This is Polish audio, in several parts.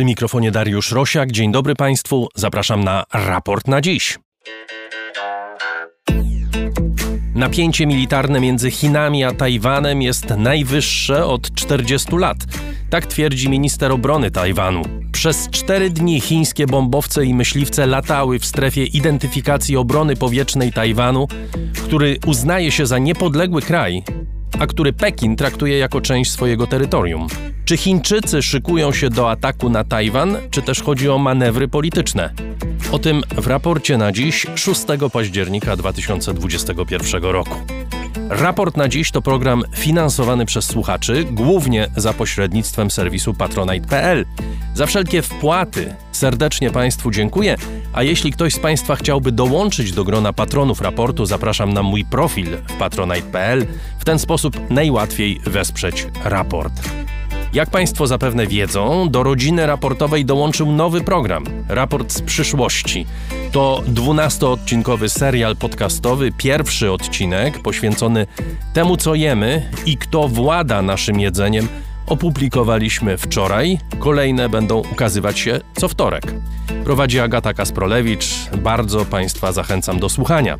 Przy mikrofonie Dariusz Rosiak. Dzień dobry Państwu. Zapraszam na raport na dziś. Napięcie militarne między Chinami a Tajwanem jest najwyższe od 40 lat. Tak twierdzi minister obrony Tajwanu. Przez cztery dni chińskie bombowce i myśliwce latały w strefie identyfikacji obrony powietrznej Tajwanu, który uznaje się za niepodległy kraj, a który Pekin traktuje jako część swojego terytorium. Czy Chińczycy szykują się do ataku na Tajwan, czy też chodzi o manewry polityczne? O tym w raporcie na dziś 6 października 2021 roku. Raport na dziś to program finansowany przez słuchaczy, głównie za pośrednictwem serwisu patronite.pl. Za wszelkie wpłaty serdecznie Państwu dziękuję, a jeśli ktoś z Państwa chciałby dołączyć do grona patronów raportu, zapraszam na mój profil w patronite.pl. W ten sposób najłatwiej wesprzeć raport. Jak Państwo zapewne wiedzą, do rodziny raportowej dołączył nowy program Raport z przyszłości. To 12-odcinkowy serial podcastowy, pierwszy odcinek poświęcony temu, co jemy i kto włada naszym jedzeniem opublikowaliśmy wczoraj. Kolejne będą ukazywać się co wtorek. Prowadzi Agata Kasprolewicz. Bardzo Państwa zachęcam do słuchania.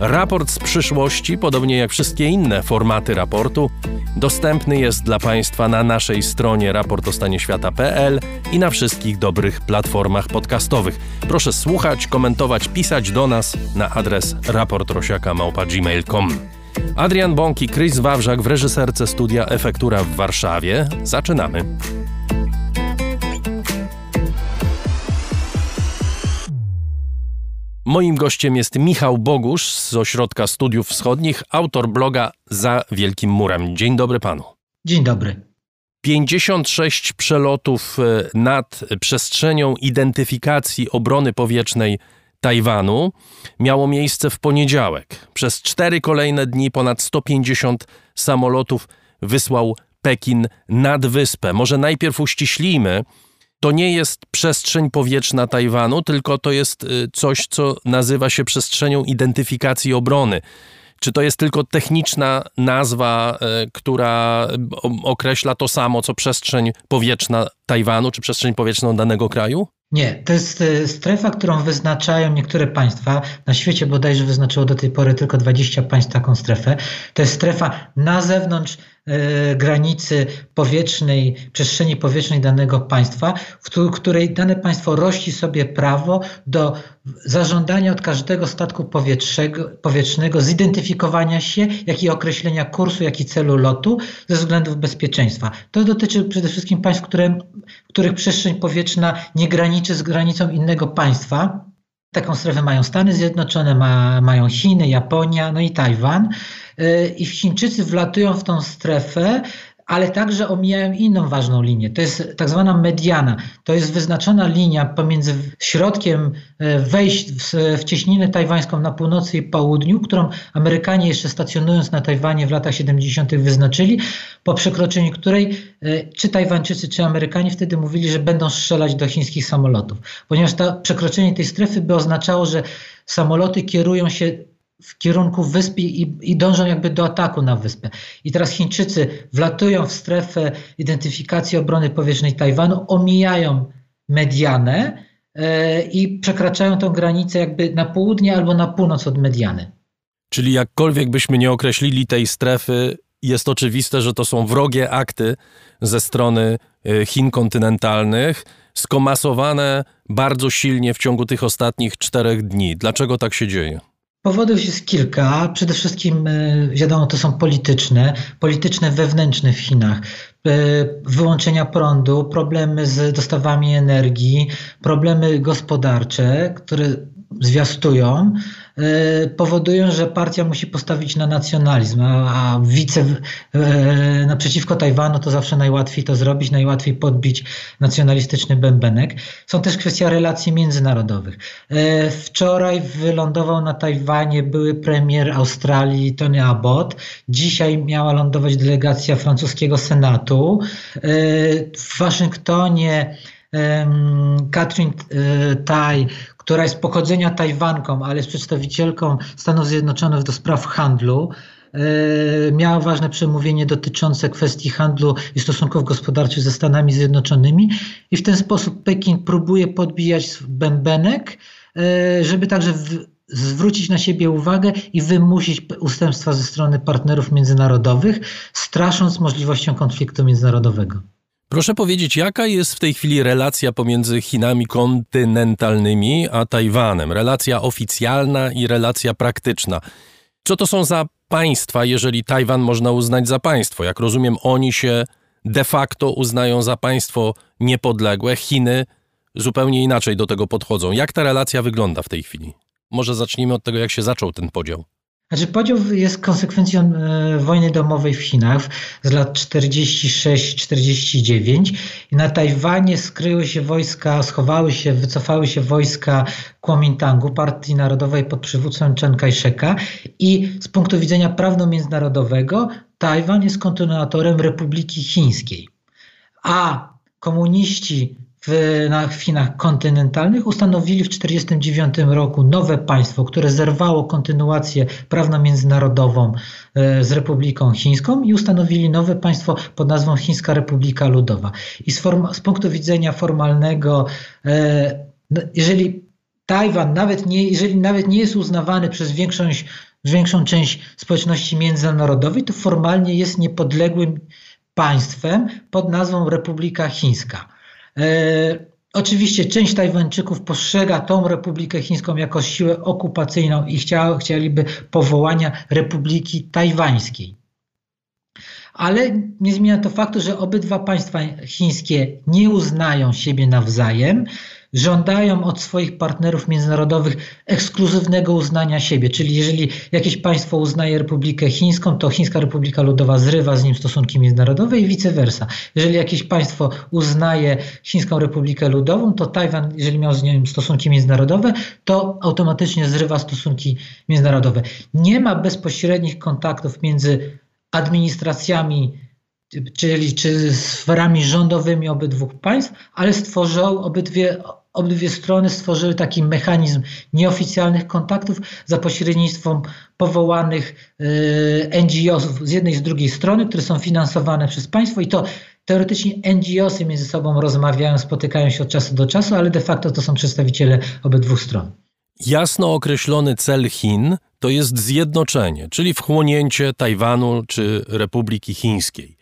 Raport z przyszłości, podobnie jak wszystkie inne formaty raportu, dostępny jest dla Państwa na naszej stronie raportostanieświata.pl i na wszystkich dobrych platformach podcastowych. Proszę słuchać, komentować, pisać do nas na adres raportrosiaka.gmail.com. Adrian Bąk i Chris Wawrzak w reżyserce studia Efektura w Warszawie. Zaczynamy. Moim gościem jest Michał Bogusz z Ośrodka Studiów Wschodnich, autor bloga Za Wielkim Murem. Dzień dobry panu. Dzień dobry. 56 przelotów e, nad przestrzenią identyfikacji obrony powietrznej Tajwanu miało miejsce w poniedziałek. Przez cztery kolejne dni ponad 150 samolotów wysłał Pekin nad wyspę. Może najpierw uściślimy, to nie jest przestrzeń powietrzna Tajwanu, tylko to jest y, coś, co nazywa się przestrzenią identyfikacji obrony. Czy to jest tylko techniczna nazwa, y, która określa to samo, co przestrzeń powietrzna Tajwanu, czy przestrzeń powietrzną danego kraju? Nie, to jest y, strefa, którą wyznaczają niektóre państwa. Na świecie bodajże wyznaczyło do tej pory tylko 20 państw taką strefę. To jest strefa na zewnątrz E, granicy powietrznej, przestrzeni powietrznej danego państwa, w której dane państwo rości sobie prawo do zażądania od każdego statku powietrznego zidentyfikowania się, jak i określenia kursu, jak i celu lotu ze względów bezpieczeństwa. To dotyczy przede wszystkim państw, które, których przestrzeń powietrzna nie graniczy z granicą innego państwa. Taką strefę mają Stany Zjednoczone, ma, mają Chiny, Japonia, no i Tajwan. Y, i Chińczycy wlatują w tą strefę, ale także omijają inną ważną linię. To jest tak zwana mediana. To jest wyznaczona linia pomiędzy środkiem y, wejść w, cieśninę tajwańską na północy i południu, którą Amerykanie jeszcze stacjonując na Tajwanie w latach 70. wyznaczyli, po przekroczeniu której y, czy Tajwańczycy, czy Amerykanie wtedy mówili, że będą strzelać do chińskich samolotów. Ponieważ to przekroczenie tej strefy by oznaczało, że samoloty kierują się w kierunku wyspy i, i, dążą jakby do ataku na wyspę. I teraz Chińczycy wlatują w strefę identyfikacji obrony powietrznej Tajwanu, omijają medianę e, i przekraczają tą granicę jakby na południe albo na północ od mediany. Czyli jakkolwiek byśmy nie określili tej strefy, jest oczywiste, że to są wrogie akty ze strony e, Chin kontynentalnych, skomasowane bardzo silnie w ciągu tych ostatnich czterech dni. Dlaczego tak się dzieje? Powodów jest kilka. Przede wszystkim, e, wiadomo, to są polityczne, polityczne wewnętrzne w Chinach. E, wyłączenia prądu, problemy z dostawami energii, problemy gospodarcze, które zwiastują, powodują, że partia musi postawić na nacjonalizm, a, wice e, naprzeciwko Tajwanu to zawsze najłatwiej to zrobić, najłatwiej podbić nacjonalistyczny bębenek. Są też kwestie relacji międzynarodowych. E, wczoraj wylądował na Tajwanie były premier Australii Tony Abbott. Dzisiaj miała lądować delegacja francuskiego Senatu. W Waszyngtonie Katrin Tai, która jest pochodzenia Tajwanką, ale jest przedstawicielką Stanów Zjednoczonych do spraw handlu, miała ważne przemówienie dotyczące kwestii handlu i stosunków gospodarczych ze Stanami Zjednoczonymi i w ten sposób Pekin próbuje podbijać bębenek, żeby także zwrócić na siebie uwagę i wymusić ustępstwa ze strony partnerów międzynarodowych, strasząc możliwością konfliktu międzynarodowego. Proszę powiedzieć, jaka jest w tej chwili relacja pomiędzy Chinami kontynentalnymi a Tajwanem? Relacja oficjalna i relacja praktyczna. Co to są za państwa, jeżeli Tajwan można uznać za państwo? Jak rozumiem, oni się de facto uznają za państwo niepodległe. Chiny zupełnie inaczej do tego podchodzą. Jak ta relacja wygląda w tej chwili? Może zacznijmy od tego, jak się zaczął ten podział. Znaczy podział jest konsekwencją e, wojny domowej w Chinach z lat 46-49 i na Tajwanie skryły się wojska, schowały się, wycofały się wojska Kuomintangu, Partii Narodowej pod przywództwem Chiang Kai-sheka i z punktu widzenia prawno-międzynarodowego Tajwan jest kontynuatorem Republiki Chińskiej. A komuniści w, na Chinach kontynentalnych ustanowili w 1949 roku nowe państwo, które zerwało kontynuację prawno-międzynarodową e, z Republiką Chińską i ustanowili nowe państwo pod nazwą Chińska Republika Ludowa. I z, form, z punktu widzenia formalnego, e, no, jeżeli Tajwan nawet nie, jeżeli nawet nie jest uznawany przez większość, większą część społeczności międzynarodowej, to formalnie jest niepodległym państwem pod nazwą Republika Chińska. E, oczywiście część Tajwańczyków postrzega tą Republikę Chińską jako siłę okupacyjną i chciał, chcieliby powołania Republiki Tajwańskiej. Ale nie zmienia to faktu, że obydwa państwa chińskie nie uznają siebie nawzajem, żądają od swoich partnerów międzynarodowych ekskluzywnego uznania siebie. Czyli jeżeli jakieś państwo uznaje Republikę Chińską, to Chińska Republika Ludowa zrywa z nim stosunki międzynarodowe i vice versa. Jeżeli jakieś państwo uznaje Chińską Republikę Ludową, to Tajwan, jeżeli miał z nim stosunki międzynarodowe, to automatycznie zrywa stosunki międzynarodowe. Nie ma bezpośrednich kontaktów między administracjami czyli czy sferami rządowymi obydwu państw, ale stworzył obydwie obydwie strony stworzyły taki mechanizm nieoficjalnych kontaktów za pośrednictwem powołanych y, NGO-sów z jednej i z drugiej strony, które są finansowane przez państwo i to teoretycznie NGO-sy między sobą rozmawiają, spotykają się od czasu do czasu, ale de facto to są przedstawiciele obydwu stron. Jasno określony cel Chin to jest zjednoczenie, czyli wchłonięcie Tajwanu czy Republiki Chińskiej.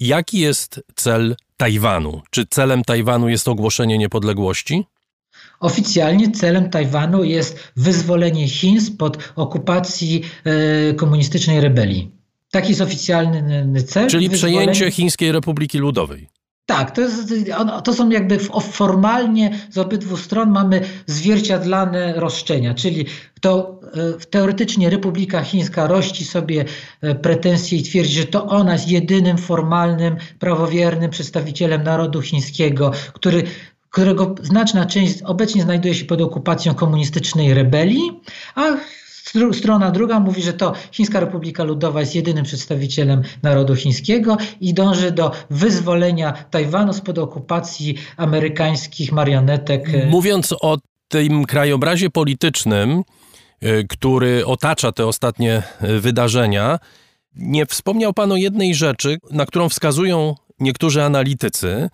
Jaki jest cel Tajwanu? Czy celem Tajwanu jest ogłoszenie niepodległości? Oficjalnie celem Tajwanu jest wyzwolenie Chin spod okupacji e, komunistycznej rebelii. Taki jest oficjalny cel. Czyli wyzwolenie... przejęcie Chińskiej Republiki Ludowej. Tak, to, jest, to są jakby formalnie z obydwu stron mamy zwierciadlane roszczenia, czyli to e, teoretycznie Republika Chińska rości sobie e, pretensje i twierdzi, że to ona jest jedynym formalnym, prawowiernym przedstawicielem narodu chińskiego, który którego znaczna część obecnie znajduje się pod okupacją komunistycznej rebelii, a Strona druga mówi, że to Chińska Republika Ludowa jest jedynym przedstawicielem narodu chińskiego i dąży do wyzwolenia Tajwanu spod okupacji amerykańskich marionetek. Mówiąc o tym krajobrazie politycznym, y, który otacza te ostatnie y, wydarzenia, nie wspomniał Pan o jednej rzeczy, na którą wskazują niektórzy analitycy,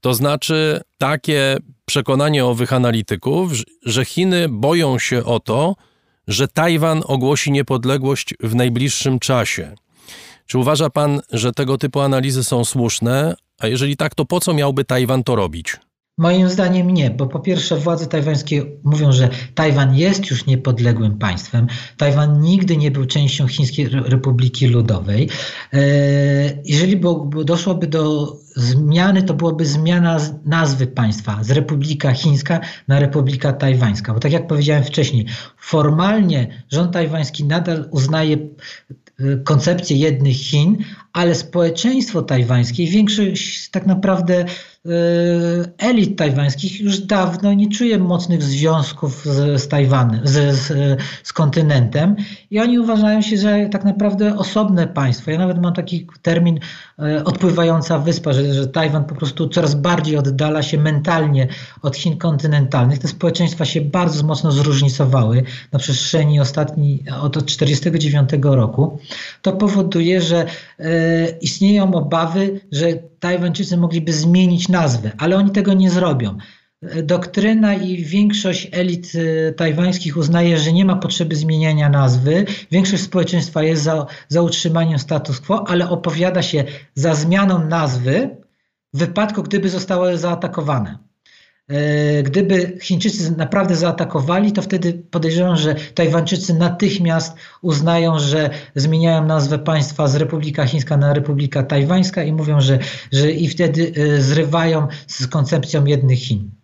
to znaczy takie przekonanie owych analityków, że Chiny boją się o to, że Tajwan ogłosi niepodległość w najbliższym czasie. Czy uważa pan, że tego typu analizy są słuszne? A jeżeli tak, to po co miałby Tajwan to robić? Moim zdaniem nie, bo po pierwsze władze tajwańskie mówią, że Tajwan jest już niepodległym państwem. Tajwan nigdy nie był częścią Chińskiej Republiki Ludowej. E, jeżeli doszłoby do zmiany, to byłoby zmiana nazwy państwa z Republika Chińska na Republika Tajwańska. Bo tak jak powiedziałem wcześniej, formalnie rząd tajwański nadal uznaje e, koncepcję jednych Chin, ale społeczeństwo tajwańskie, większość tak naprawdę elit tajwańskich już dawno nie czuje mocnych związków z, z Tajwanem, z, z, z kontynentem i oni uważają się za tak naprawdę osobne państwo. Ja nawet mam taki termin odpływająca wyspa, że, że Tajwan po prostu coraz bardziej oddala się mentalnie od Chin kontynentalnych. Te społeczeństwa się bardzo mocno zróżnicowały na przestrzeni ostatniej, od 1949 roku. To powoduje, że istnieją obawy, że Tajwańczycy mogliby zmienić nazwę, ale oni tego nie zrobią. Doktryna i większość elit e, tajwańskich uznaje, że nie ma potrzeby zmieniania nazwy. Większość społeczeństwa jest za, za utrzymaniem status quo, ale opowiada się za zmianą nazwy w wypadku, gdyby zostały zaatakowane. E, gdyby Chińczycy naprawdę zaatakowali, to wtedy podejrzewam, że Tajwańczycy natychmiast uznają, że zmieniają nazwę państwa z Republika Chińska na Republika Tajwańska i mówią, że, że i wtedy e, zrywają z koncepcją jednych Chin.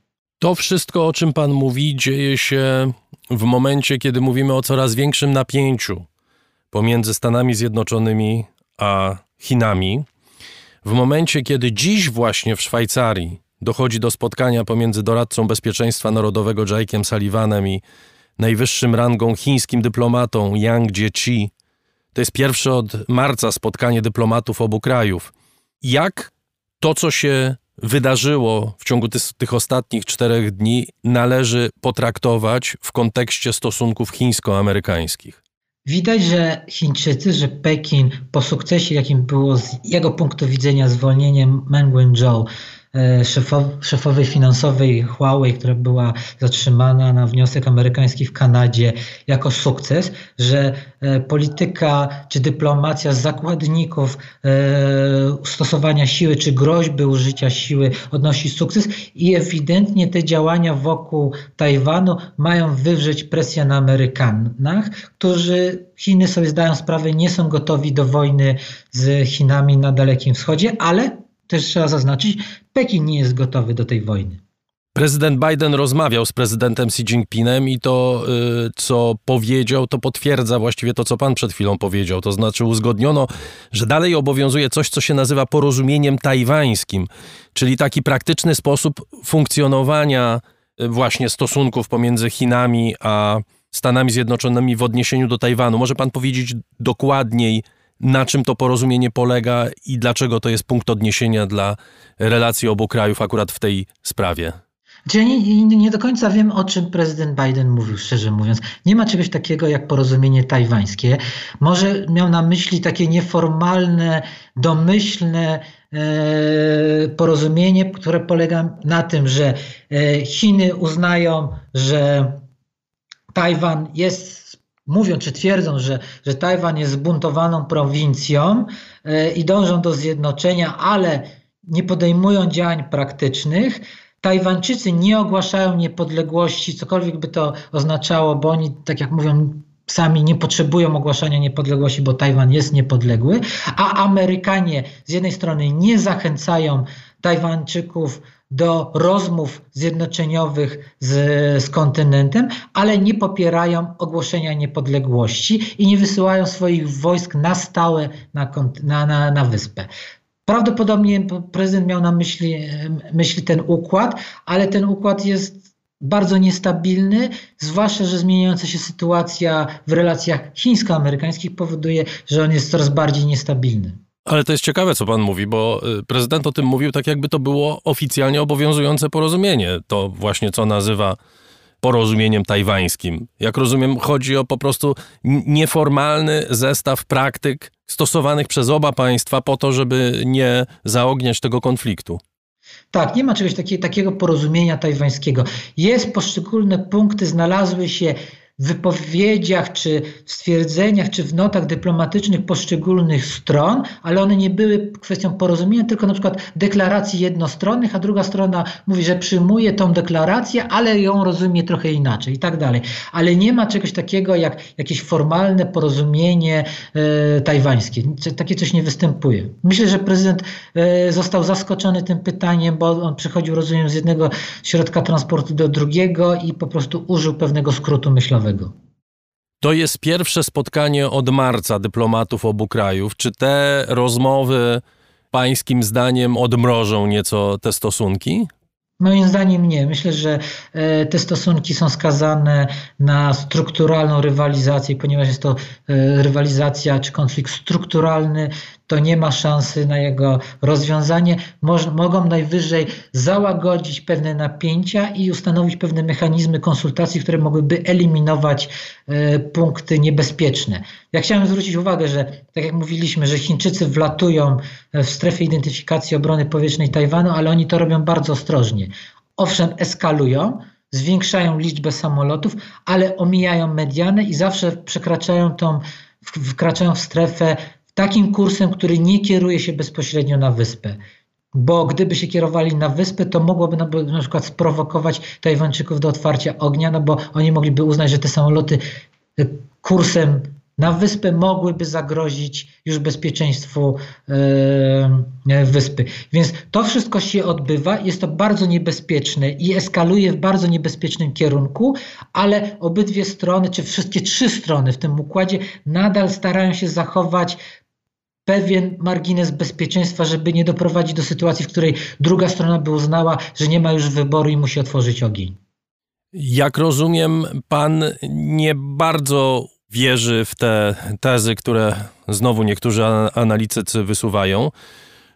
To wszystko, o czym Pan mówi, dzieje się w momencie, kiedy mówimy o coraz większym napięciu pomiędzy Stanami Zjednoczonymi a Chinami. W momencie, kiedy dziś właśnie w Szwajcarii dochodzi do spotkania pomiędzy doradcą bezpieczeństwa narodowego Jake'em Sullivanem i najwyższym rangą chińskim dyplomatą Yang Jiechi. To jest pierwsze od marca spotkanie dyplomatów obu krajów. Jak to, co się wydarzyło w ciągu tych, tych ostatnich czterech dni, należy potraktować w kontekście stosunków chińsko-amerykańskich? Widać, że Chińczycy, że Pekin po sukcesie, jakim było z jego punktu widzenia zwolnienie Meng Wanzhou szefowej finansowej Huawei, która była zatrzymana na wniosek amerykański w Kanadzie jako sukces, że e, polityka czy dyplomacja zakładników e, stosowania siły czy groźby użycia siły odnosi sukces i ewidentnie te działania wokół Tajwanu mają wywrzeć presję na Amerykanach, którzy Chiny sobie zdają sprawę, nie są gotowi do wojny z Chinami na Dalekim Wschodzie, ale też trzeba zaznaczyć, Pekin nie jest gotowy do tej wojny. Prezydent Biden rozmawiał z prezydentem Xi Jinpingem i to, y, co powiedział, to potwierdza właściwie to, co pan przed chwilą powiedział. To znaczy uzgodniono, że dalej obowiązuje coś, co się nazywa porozumieniem tajwańskim, czyli taki praktyczny sposób funkcjonowania y, właśnie stosunków pomiędzy Chinami a Stanami Zjednoczonymi w odniesieniu do Tajwanu. Może pan powiedzieć dokładniej, na czym to porozumienie polega i dlaczego to jest punkt odniesienia dla relacji obu krajów akurat w tej sprawie? Ja nie, nie, do końca wiem, o czym prezydent Biden mówił, szczerze mówiąc. Nie ma czegoś takiego jak porozumienie tajwańskie. Może miał na myśli takie nieformalne, domyślne e, porozumienie, które polega na tym, że e, Chiny uznają, że Tajwan jest mówią czy twierdzą, że, że Tajwan jest zbuntowaną prowincją e, i dążą do zjednoczenia, ale nie podejmują działań praktycznych. Tajwańczycy nie ogłaszają niepodległości, cokolwiek by to oznaczało, bo oni, tak jak mówią, sami nie potrzebują ogłaszania niepodległości, bo Tajwan jest niepodległy, a Amerykanie z jednej strony nie zachęcają Tajwańczyków do rozmów zjednoczeniowych z, z kontynentem, ale nie popierają ogłoszenia niepodległości i nie wysyłają swoich wojsk na stałe na, na, na, na wyspę. Prawdopodobnie prezydent miał na myśli, myśli ten układ, ale ten układ jest bardzo niestabilny, zwłaszcza, że zmieniająca się sytuacja w relacjach chińsko-amerykańskich powoduje, że on jest coraz bardziej niestabilny. Ale to jest ciekawe, co pan mówi, bo y, prezydent o tym mówił tak, jakby to było oficjalnie obowiązujące porozumienie. To właśnie co nazywa porozumieniem tajwańskim. Jak rozumiem, chodzi o po prostu nieformalny zestaw praktyk stosowanych przez oba państwa po to, żeby nie zaogniać tego konfliktu. Tak, nie ma czegoś takiego, takiego porozumienia tajwańskiego. Jest poszczególne punkty, znalazły się w wypowiedziach, czy w stwierdzeniach, czy w notach dyplomatycznych poszczególnych stron, ale one nie były kwestią porozumienia, tylko na przykład deklaracji jednostronnych, a druga strona mówi, że przyjmuje tą deklarację, ale ją rozumie trochę inaczej i tak dalej. Ale nie ma czegoś takiego jak jakieś formalne porozumienie e, tajwańskie. Takie coś nie występuje. Myślę, że prezydent e, został zaskoczony tym pytaniem, bo on przychodził, rozumiem, z jednego środka transportu do drugiego i po prostu użył pewnego skrótu myślowego. To jest pierwsze spotkanie od marca dyplomatów obu krajów. Czy te rozmowy pańskim zdaniem odmrożą nieco te stosunki? Moim zdaniem nie. Myślę, że e, te stosunki są skazane na strukturalną rywalizację, ponieważ jest to e, rywalizacja czy konflikt strukturalny, to nie ma szansy na jego rozwiązanie. mogą najwyżej załagodzić pewne napięcia i ustanowić pewne mechanizmy konsultacji, które mogłyby eliminować e, punkty niebezpieczne. Ja chciałem zwrócić uwagę, że tak jak mówiliśmy, że Chińczycy wlatują w strefę identyfikacji obrony powietrznej Tajwanu, ale oni to robią bardzo ostrożnie. Owszem, eskalują, zwiększają liczbę samolotów, ale omijają medianę i zawsze przekraczają tą, wkraczają w strefę takim kursem, który nie kieruje się bezpośrednio na wyspę. Bo gdyby się kierowali na wyspę, to mogłoby na, na przykład sprowokować Tajwańczyków do otwarcia ognia, no bo oni mogliby uznać, że te samoloty kursem na wyspę mogłyby zagrozić już bezpieczeństwu e, wyspy. Więc to wszystko się odbywa, jest to bardzo niebezpieczne i eskaluje w bardzo niebezpiecznym kierunku, ale obydwie strony, czy wszystkie trzy strony w tym układzie nadal starają się zachować pewien margines bezpieczeństwa, żeby nie doprowadzić do sytuacji, w której druga strona by uznała, że nie ma już wyboru i musi otworzyć ogień. Jak rozumiem, pan nie bardzo wierzy w te tezy, które znowu niektórzy analitycy wysuwają,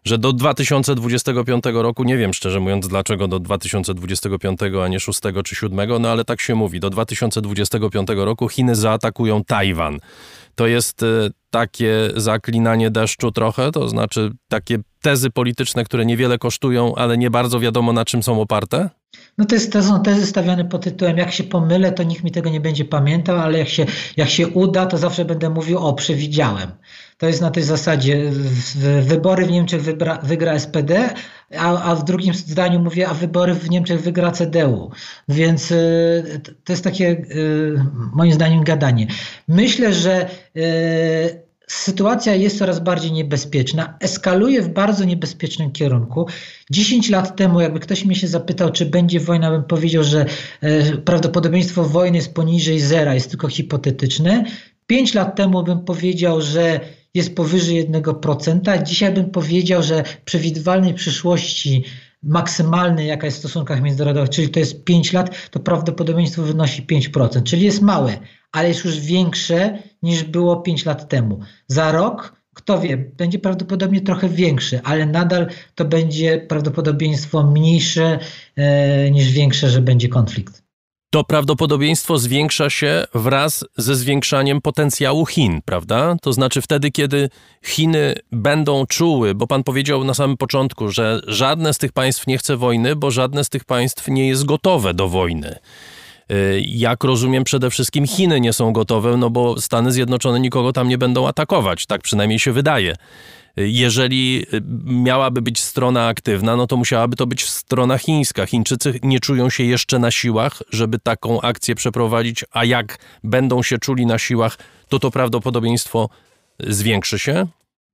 że do 2025 roku, nie wiem szczerze mówiąc dlaczego do 2025, a nie 6 czy 7, no ale tak się mówi, do 2025 roku Chiny zaatakują Tajwan. To jest e, takie zaklinanie deszczu trochę, to znaczy takie tezy polityczne, które niewiele kosztują, ale nie bardzo wiadomo na czym są oparte? No to, jest, to są tezy stawiane pod tytułem jak się pomylę, to nikt mi tego nie będzie pamiętał, ale jak się, jak się uda, to zawsze będę mówił o, przewidziałem. To jest na tej zasadzie, wybory w Niemczech wybra, wygra SPD, a, a, w drugim zdaniu mówię, a wybory w Niemczech wygra CDU. Więc y, to jest takie y, moim zdaniem gadanie. Myślę, że y, sytuacja jest coraz bardziej niebezpieczna, eskaluje w bardzo niebezpiecznym kierunku. 10 lat temu, jakby ktoś mnie się zapytał, czy będzie wojna, bym powiedział, że e, prawdopodobieństwo wojny jest poniżej zera, jest tylko hipotetyczne. 5 lat temu bym powiedział, że jest powyżej 1%. Dzisiaj bym powiedział, że przewidywalnej przyszłości maksymalnej, jaka jest w stosunkach międzynarodowych, czyli to jest 5 lat, to prawdopodobieństwo wynosi 5%, czyli jest małe, ale jest już większe niż było 5 lat temu. Za rok, kto wie, będzie prawdopodobnie trochę większy, ale nadal to będzie prawdopodobieństwo mniejsze e, niż większe, że będzie konflikt. To prawdopodobieństwo zwiększa się wraz ze zwiększaniem potencjału Chin, prawda? To znaczy wtedy, kiedy Chiny będą czuły, bo pan powiedział na samym początku, że żadne z tych państw nie chce wojny, bo żadne z tych państw nie jest gotowe do wojny. Y, jak rozumiem, przede wszystkim Chiny nie są gotowe, no bo Stany Zjednoczone nikogo tam nie będą atakować, tak przynajmniej się wydaje. Jeżeli y, miałaby być strona aktywna, no to musiałaby to być strona chińska. Chińczycy nie czują się jeszcze na siłach, żeby taką akcję przeprowadzić, a jak będą się czuli na siłach, to to prawdopodobieństwo zwiększy się?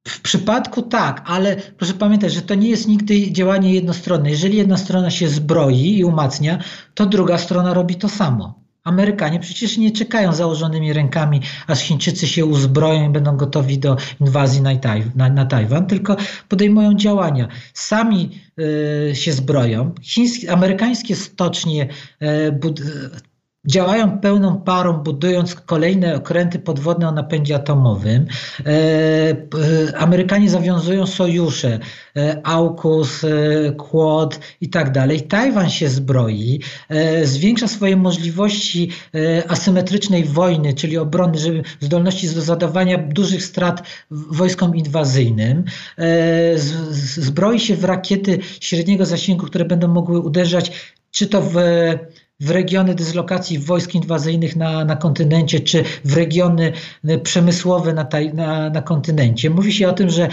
W przypadku tak, ale proszę pamiętać, że to nie jest nigdy działanie jednostronne. Jeżeli jedna strona się zbroi i umacnia, to druga strona robi to samo. Amerykanie przecież nie czekają założonymi rękami, aż Chińczycy się uzbroją i będą gotowi do inwazji na, na, na Tajwan, tylko podejmują działania. Sami y, się zbroją. Chińskie, amerykańskie stocznie y, działają pełną parą, budując kolejne okręty podwodne o napędzie atomowym. E, e, Amerykanie zawiązują sojusze, e, AUKUS, Quad i tak dalej. Tajwan się zbroi, zwiększa swoje możliwości asymetrycznej wojny, czyli obrony, żeby zdolności do zadawania dużych strat wojskom inwazyjnym. Zbroi się w rakiety średniego zasięgu, które będą mogły uderzać czy to w w regiony dyslokacji wojsk inwazyjnych na, na kontynencie, czy w regiony przemysłowe na, taj, na, na kontynencie. Mówi się o tym, że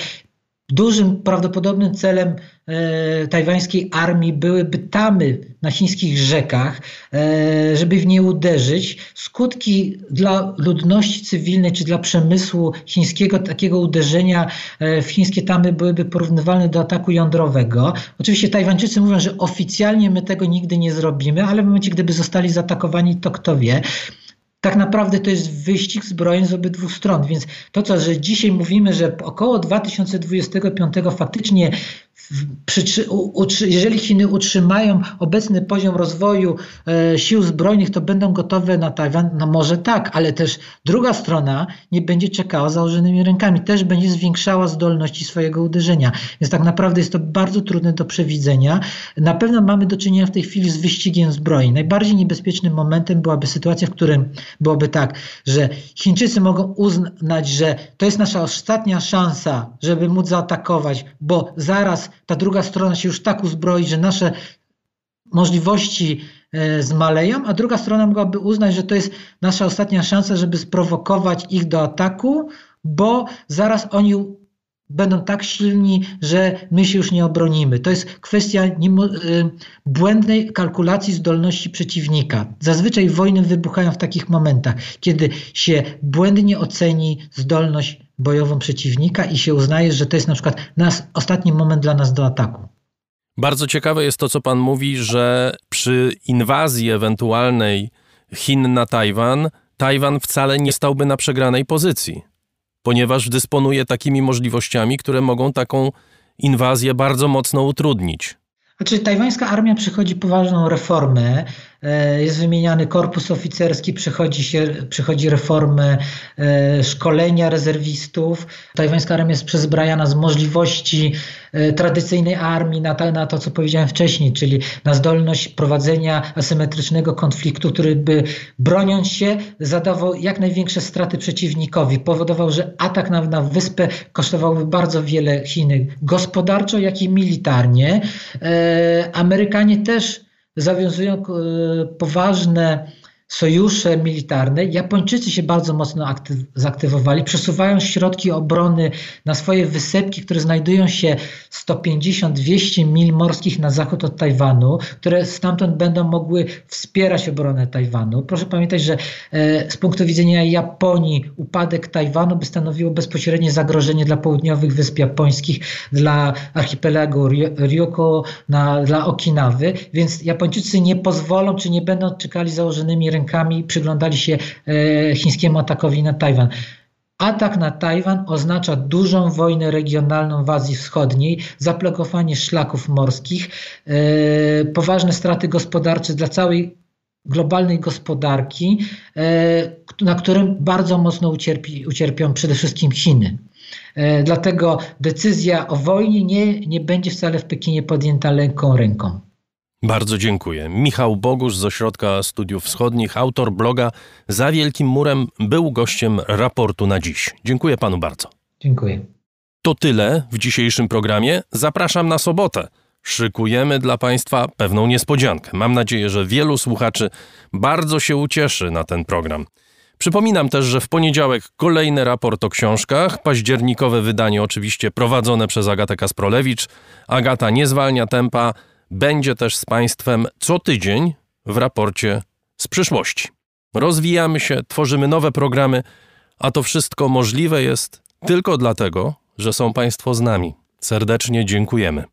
Dużym prawdopodobnym celem e, tajwańskiej armii byłyby tamy na chińskich rzekach, e, żeby w nie uderzyć. Skutki dla ludności cywilnej czy dla przemysłu chińskiego takiego uderzenia e, w chińskie tamy byłyby porównywalne do ataku jądrowego. Oczywiście Tajwańczycy mówią, że oficjalnie my tego nigdy nie zrobimy, ale w momencie, gdyby zostali zaatakowani, to kto wie. Tak naprawdę to jest wyścig zbrojeń z obydwu stron. Więc to, co że dzisiaj mówimy, że około 2025 faktycznie jeżeli Chiny utrzymają obecny poziom rozwoju e, sił zbrojnych, to będą gotowe na Tajwan? No może tak, ale też druga strona nie będzie czekała założonymi rękami, też będzie zwiększała zdolności swojego uderzenia. Więc tak naprawdę jest to bardzo trudne do przewidzenia. Na pewno mamy do czynienia w tej chwili z wyścigiem zbroi. Najbardziej niebezpiecznym momentem byłaby sytuacja, w którym byłoby tak, że Chińczycy mogą uznać, że to jest nasza ostatnia szansa, żeby móc zaatakować, bo zaraz ta druga strona się już tak uzbroi, że nasze możliwości e, zmaleją, a druga strona mogłaby uznać, że to jest nasza ostatnia szansa, żeby sprowokować ich do ataku, bo zaraz oni będą tak silni, że my się już nie obronimy. To jest kwestia e, błędnej kalkulacji zdolności przeciwnika. Zazwyczaj wojny wybuchają w takich momentach, kiedy się błędnie oceni zdolność bojową przeciwnika i się uznaje, że to jest na przykład nas, ostatni moment dla nas do ataku. Bardzo ciekawe jest to, co pan mówi, że przy inwazji ewentualnej Chin na Tajwan, Tajwan wcale nie stałby na przegranej pozycji, ponieważ dysponuje takimi możliwościami, które mogą taką inwazję bardzo mocno utrudnić. Znaczy, tajwańska armia przechodzi poważną reformę. E, jest wymieniany korpus oficerski, przechodzi, się, przechodzi reformę e, szkolenia rezerwistów. Tajwańska armia jest przezbrajana z możliwości e, tradycyjnej armii na to, na to, co powiedziałem wcześniej, czyli na zdolność prowadzenia asymetrycznego konfliktu, który by broniąc się zadawał jak największe straty przeciwnikowi. Powodował, że atak na, na wyspę kosztowałby bardzo wiele Chiny, gospodarczo, jak i militarnie. Amerykanie też zawiązują e, poważne sojusze militarne. Japończycy się bardzo mocno aktyw zaktywowali, przesuwają środki obrony na swoje wysepki, które znajdują się 150-200 mil morskich na zachód od Tajwanu, które stamtąd będą mogły wspierać obronę Tajwanu. Proszę pamiętać, że e, z punktu widzenia Japonii upadek Tajwanu by stanowiło bezpośrednie zagrożenie dla południowych wysp japońskich, dla archipelagu Ryoko, na, dla Okinawy, więc Japończycy nie pozwolą, czy nie będą czekali założonymi rękami przyglądali się e, chińskiemu atakowi na Tajwan. Atak na Tajwan oznacza dużą wojnę regionalną w Azji Wschodniej, zaplokowanie szlaków morskich, e, poważne straty gospodarcze dla całej globalnej gospodarki, e, na którym bardzo mocno ucierpi, ucierpią przede wszystkim Chiny. Dlatego decyzja o wojnie nie, nie będzie wcale w Pekinie podjęta lekką ręką. Bardzo dziękuję. Michał Bogusz z Ośrodka Studiów Wschodnich, autor bloga Za Wielkim Murem, był gościem raportu na dziś. Dziękuję panu bardzo. Dziękuję. To tyle w dzisiejszym programie. Zapraszam na sobotę. Szykujemy dla Państwa pewną niespodziankę. Mam nadzieję, że wielu słuchaczy bardzo się ucieszy na ten program. Przypominam też, że w poniedziałek kolejny raport o książkach, październikowe wydanie oczywiście prowadzone przez Agatę Kasprolewicz. Agata nie zwalnia tempa, będzie też z Państwem co tydzień w raporcie z przyszłości. Rozwijamy się, tworzymy nowe programy, a to wszystko możliwe jest tylko dlatego, że są Państwo z nami. Serdecznie dziękujemy.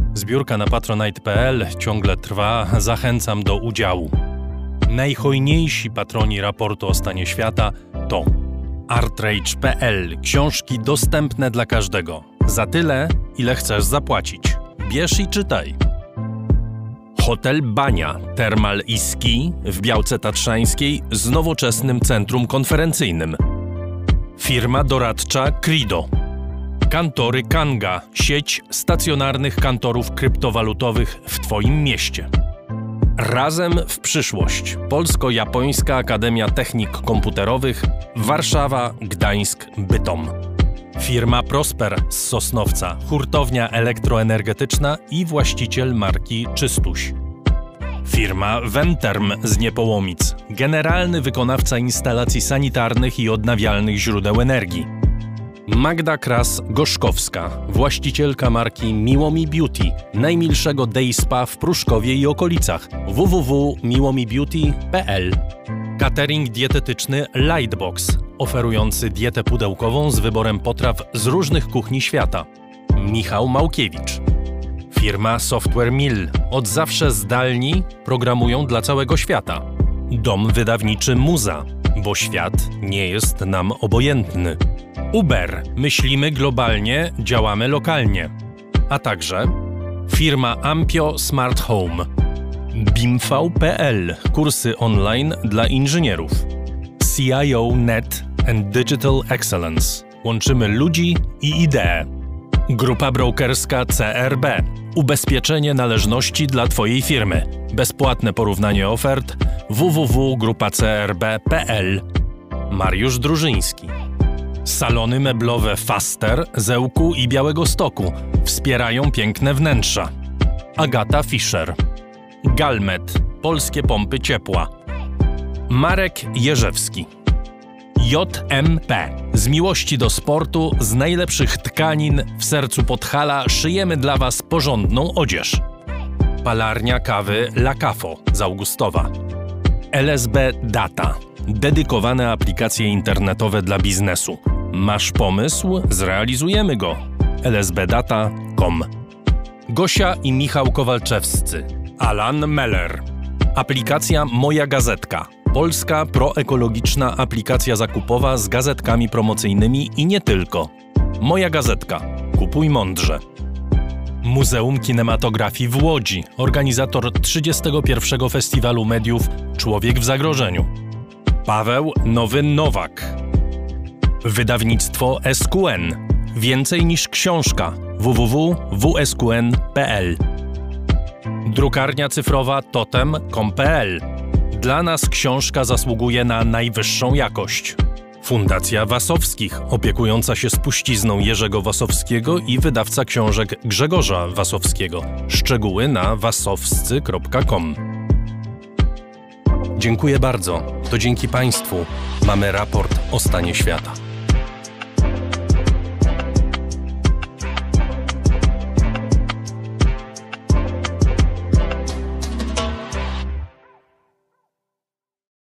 Zbiórka na patronite.pl ciągle trwa, zachęcam do udziału. Najhojniejsi patroni raportu o stanie świata to artrage.pl książki dostępne dla każdego. Za tyle, ile chcesz zapłacić. Bierz i czytaj. Hotel Bania, Termal i Ski w Białce Tatrzańskiej z nowoczesnym centrum konferencyjnym. Firma doradcza Crido Kantory Kanga, sieć stacjonarnych kantorów kryptowalutowych w Twoim mieście. Razem w przyszłość. Polsko-Japońska Akademia Technik Komputerowych, Warszawa, Gdańsk, Bytom. Firma Prosper z Sosnowca, hurtownia elektroenergetyczna i właściciel marki Czystuś. Firma Venterm z Niepołomic, generalny wykonawca instalacji sanitarnych i odnawialnych źródeł energii. Magda Kras-Gorzkowska, właścicielka marki Miłomi Beauty, najmilszego day spa w Pruszkowie i okolicach www.miłomibeauty.pl Catering dietetyczny Lightbox, oferujący dietę pudełkową z wyborem potraw z różnych kuchni świata. Michał Małkiewicz. Firma Software Mill, od zawsze zdalni, programują dla całego świata. Dom wydawniczy Muza, bo świat nie jest nam obojętny. Uber, myślimy globalnie, działamy lokalnie. A także firma Ampio Smart Home. BIMV.pl, kursy online dla inżynierów. CIO Net and Digital Excellence. Łączymy ludzi i idee. Grupa brokerska CRB. Ubezpieczenie należności dla Twojej firmy. Bezpłatne porównanie ofert www.grupacrb.pl. Mariusz Drużyński. Salony meblowe Faster, Zełku i Białego Stoku wspierają piękne wnętrza. Agata Fischer. Galmet. Polskie pompy ciepła. Marek Jerzewski. JMP. Z miłości do sportu, z najlepszych tkanin w sercu Podhala szyjemy dla Was porządną odzież. Palarnia kawy La Cafo z Augustowa. LSB Data. Dedykowane aplikacje internetowe dla biznesu. Masz pomysł? Zrealizujemy go. lsbdata.com Gosia i Michał Kowalczewscy. Alan Meller. Aplikacja Moja Gazetka. Polska proekologiczna aplikacja zakupowa z gazetkami promocyjnymi i nie tylko. Moja Gazetka. Kupuj mądrze. Muzeum Kinematografii w Łodzi, organizator 31. Festiwalu Mediów Człowiek w Zagrożeniu. Paweł Nowy Nowak. Wydawnictwo SQN. Więcej niż książka. www.wsqn.pl Drukarnia cyfrowa totem.com.pl Dla nas książka zasługuje na najwyższą jakość. Fundacja Wasowskich, opiekująca się spuścizną Jerzego Wasowskiego i wydawca książek Grzegorza Wasowskiego. Szczegóły na wasowscy.com. Dziękuję bardzo. To dzięki Państwu mamy raport o stanie świata.